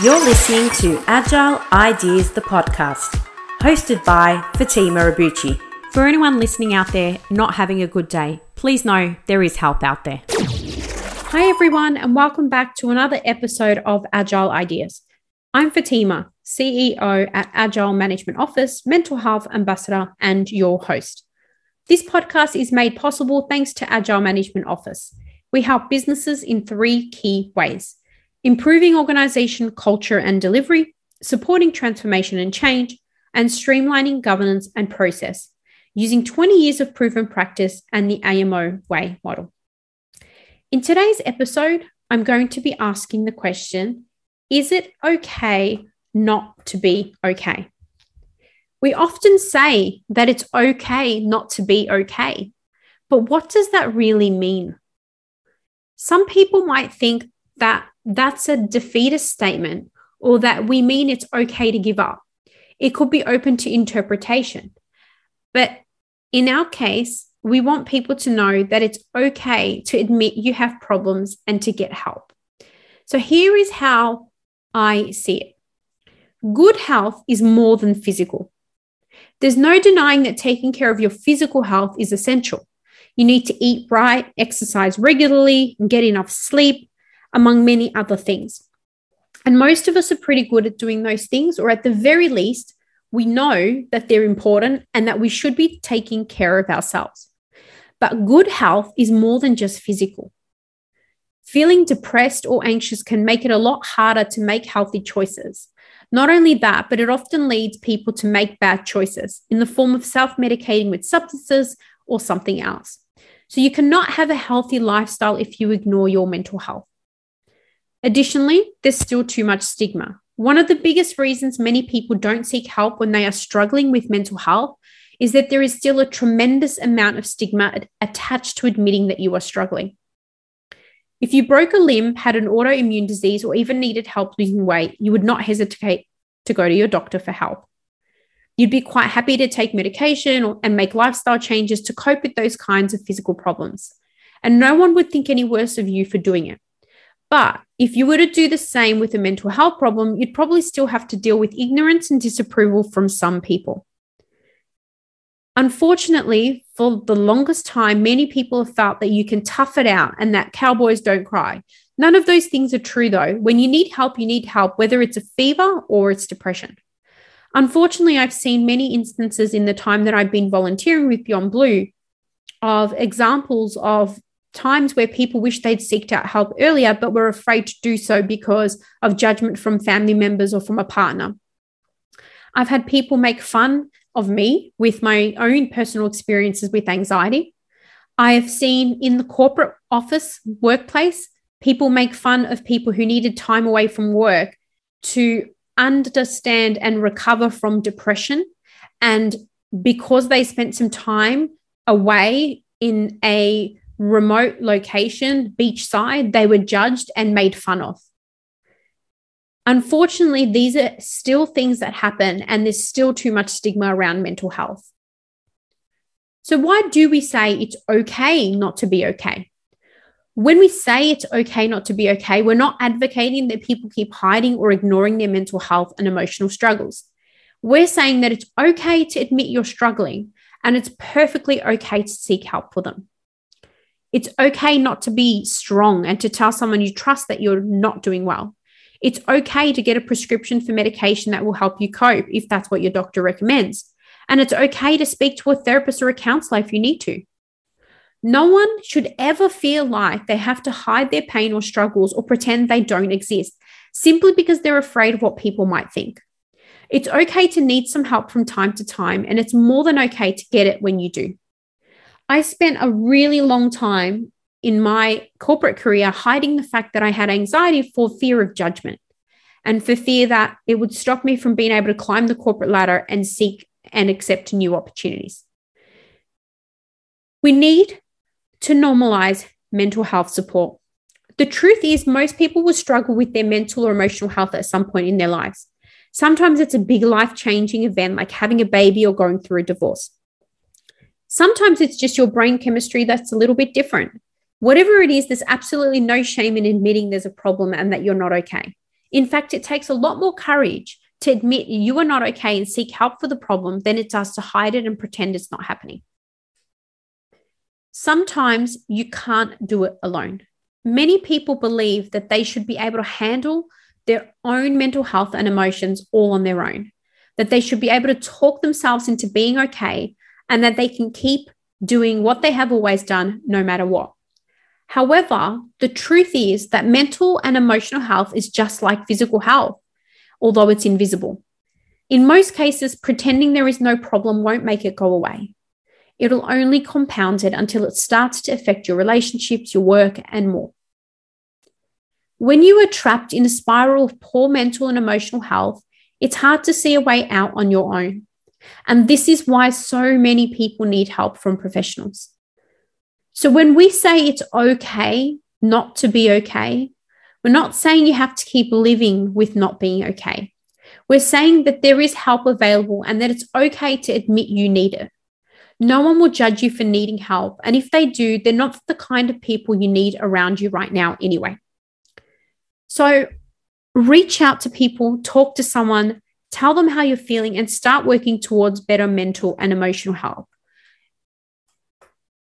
You're listening to Agile Ideas, the podcast, hosted by Fatimah Abbouchi. For anyone listening out there not having a good day, please know there is help out there. Hi, everyone, and welcome back to another episode of Agile Ideas. I'm Fatimah, CEO at Agile Management Office, Mental Health Ambassador, and your host. This podcast is made possible thanks to Agile Management Office. We help businesses in three key ways improving organization culture and delivery, supporting transformation and change, and streamlining governance and process using 20 years of proven practice and the AMO way model. In today's episode, I'm going to be asking the question Is it okay not to be okay? We often say that it's okay not to be okay, but what does that really mean? Some people might think that that's a defeatist statement or that we mean it's okay to give up. It could be open to interpretation. But in our case, we want people to know that it's okay to admit you have problems and to get help. So here is how I see it good health is more than physical. There's no denying that taking care of your physical health is essential. You need to eat right, exercise regularly, and get enough sleep, among many other things. And most of us are pretty good at doing those things, or at the very least, we know that they're important and that we should be taking care of ourselves. But good health is more than just physical. Feeling depressed or anxious can make it a lot harder to make healthy choices. Not only that, but it often leads people to make bad choices in the form of self medicating with substances or something else. So you cannot have a healthy lifestyle if you ignore your mental health. Additionally, there's still too much stigma. One of the biggest reasons many people don't seek help when they are struggling with mental health is that there is still a tremendous amount of stigma attached to admitting that you are struggling. If you broke a limb, had an autoimmune disease, or even needed help losing weight, you would not hesitate to go to your doctor for help. You'd be quite happy to take medication and make lifestyle changes to cope with those kinds of physical problems. And no one would think any worse of you for doing it. But if you were to do the same with a mental health problem, you'd probably still have to deal with ignorance and disapproval from some people. Unfortunately, for the longest time, many people have felt that you can tough it out and that cowboys don't cry. None of those things are true, though. When you need help, you need help, whether it's a fever or it's depression. Unfortunately, I've seen many instances in the time that I've been volunteering with Beyond Blue of examples of times where people wish they'd seeked out help earlier, but were afraid to do so because of judgment from family members or from a partner. I've had people make fun of me with my own personal experiences with anxiety. I have seen in the corporate office workplace, people make fun of people who needed time away from work to understand and recover from depression. And because they spent some time away in a remote location, beachside, they were judged and made fun of. Unfortunately, these are still things that happen, and there's still too much stigma around mental health. So, why do we say it's okay not to be okay? When we say it's okay not to be okay, we're not advocating that people keep hiding or ignoring their mental health and emotional struggles. We're saying that it's okay to admit you're struggling and it's perfectly okay to seek help for them. It's okay not to be strong and to tell someone you trust that you're not doing well. It's okay to get a prescription for medication that will help you cope if that's what your doctor recommends. And it's okay to speak to a therapist or a counselor if you need to. No one should ever feel like they have to hide their pain or struggles or pretend they don't exist simply because they're afraid of what people might think. It's okay to need some help from time to time, and it's more than okay to get it when you do. I spent a really long time in my corporate career hiding the fact that I had anxiety for fear of judgment and for fear that it would stop me from being able to climb the corporate ladder and seek and accept new opportunities. We need to normalize mental health support. The truth is, most people will struggle with their mental or emotional health at some point in their lives. Sometimes it's a big life changing event like having a baby or going through a divorce. Sometimes it's just your brain chemistry that's a little bit different. Whatever it is, there's absolutely no shame in admitting there's a problem and that you're not okay. In fact, it takes a lot more courage to admit you are not okay and seek help for the problem than it does to hide it and pretend it's not happening. Sometimes you can't do it alone. Many people believe that they should be able to handle their own mental health and emotions all on their own, that they should be able to talk themselves into being okay, and that they can keep doing what they have always done no matter what. However, the truth is that mental and emotional health is just like physical health, although it's invisible. In most cases, pretending there is no problem won't make it go away. It'll only compound it until it starts to affect your relationships, your work, and more. When you are trapped in a spiral of poor mental and emotional health, it's hard to see a way out on your own. And this is why so many people need help from professionals. So when we say it's okay not to be okay, we're not saying you have to keep living with not being okay. We're saying that there is help available and that it's okay to admit you need it. No one will judge you for needing help. And if they do, they're not the kind of people you need around you right now anyway. So reach out to people, talk to someone, tell them how you're feeling, and start working towards better mental and emotional health.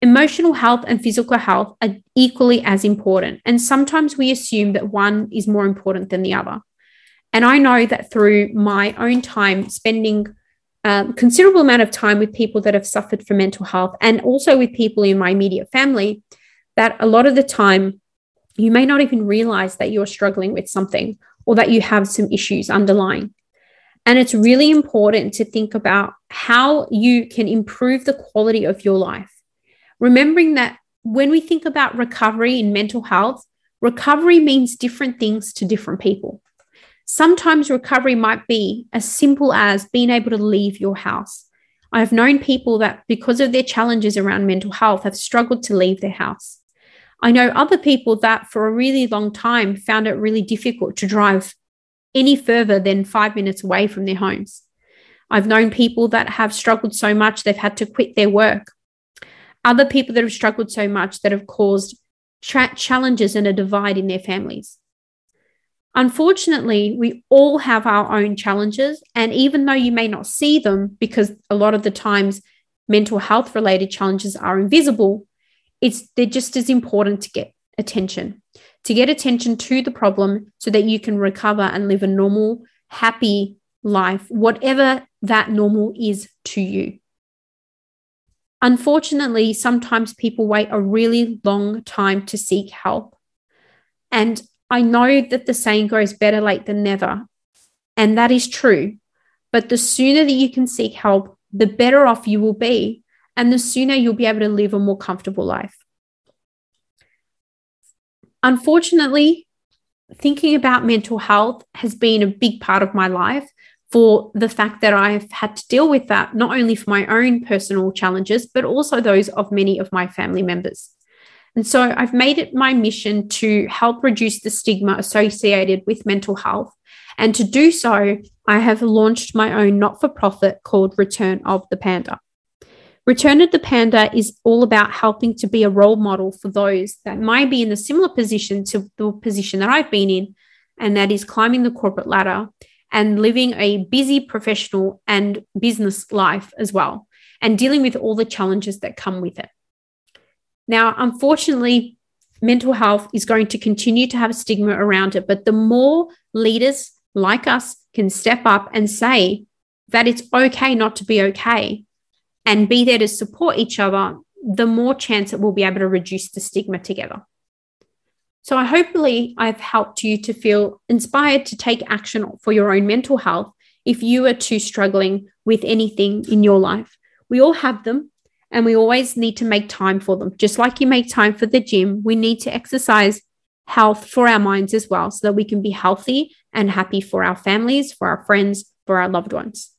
Emotional health and physical health are equally as important. And sometimes we assume that one is more important than the other. And I know that through my own time spending a um, considerable amount of time with people that have suffered from mental health and also with people in my immediate family, that a lot of the time you may not even realize that you're struggling with something or that you have some issues underlying. And it's really important to think about how you can improve the quality of your life remembering that when we think about recovery in mental health, recovery means different things to different people. Sometimes recovery might be as simple as being able to leave your house. I've known people that, because of their challenges around mental health, have struggled to leave their house. I know other people that, for a really long time, found it really difficult to drive any further than five minutes away from their homes. I've known people that have struggled so much they've had to quit their work other people that have struggled so much that have caused tra- challenges and a divide in their families. Unfortunately, we all have our own challenges. And even though you may not see them, because a lot of the times mental health related challenges are invisible, it's they're just as important to get attention, to get attention to the problem so that you can recover and live a normal, happy life, whatever that normal is to you. Unfortunately, sometimes people wait a really long time to seek help. And I know that the saying goes better late than never. And that is true. But the sooner that you can seek help, the better off you will be. And the sooner you'll be able to live a more comfortable life. Unfortunately, thinking about mental health has been a big part of my life for the fact that I've had to deal with that, not only for my own personal challenges, but also those of many of my family members. And so I've made it my mission to help reduce the stigma associated with mental health. And to do so, I have launched my own not for profit called Return of the Panda. Return of the Panda is all about helping to be a role model for those that might be in a similar position to the position that I've been in, and that is climbing the corporate ladder and living a busy professional and business life as well, and dealing with all the challenges that come with it. Now, unfortunately, mental health is going to continue to have a stigma around it, but the more leaders like us can step up and say that it's okay not to be okay and be there to support each other, the more chance that we'll be able to reduce the stigma together. So, I hopefully I've helped you to feel inspired to take action for your own mental health if you are too struggling with anything in your life. We all have them and we always need to make time for them. Just like you make time for the gym, we need to exercise health for our minds as well so that we can be healthy and happy for our families, for our friends, for our loved ones.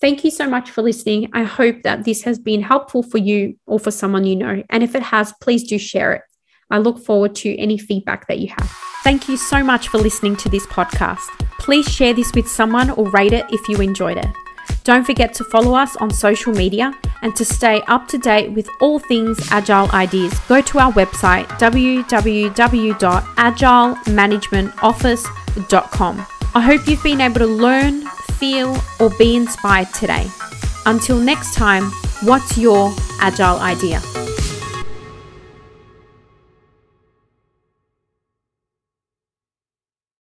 Thank you so much for listening. I hope that this has been helpful for you or for someone you know. And if it has, please do share it. I look forward to any feedback that you have. Thank you so much for listening to this podcast. Please share this with someone or rate it if you enjoyed it. Don't forget to follow us on social media and to stay up to date with all things Agile ideas, go to our website www.agilemanagementoffice.com. I hope you've been able to learn, feel, or be inspired today. Until next time, what's your agile idea?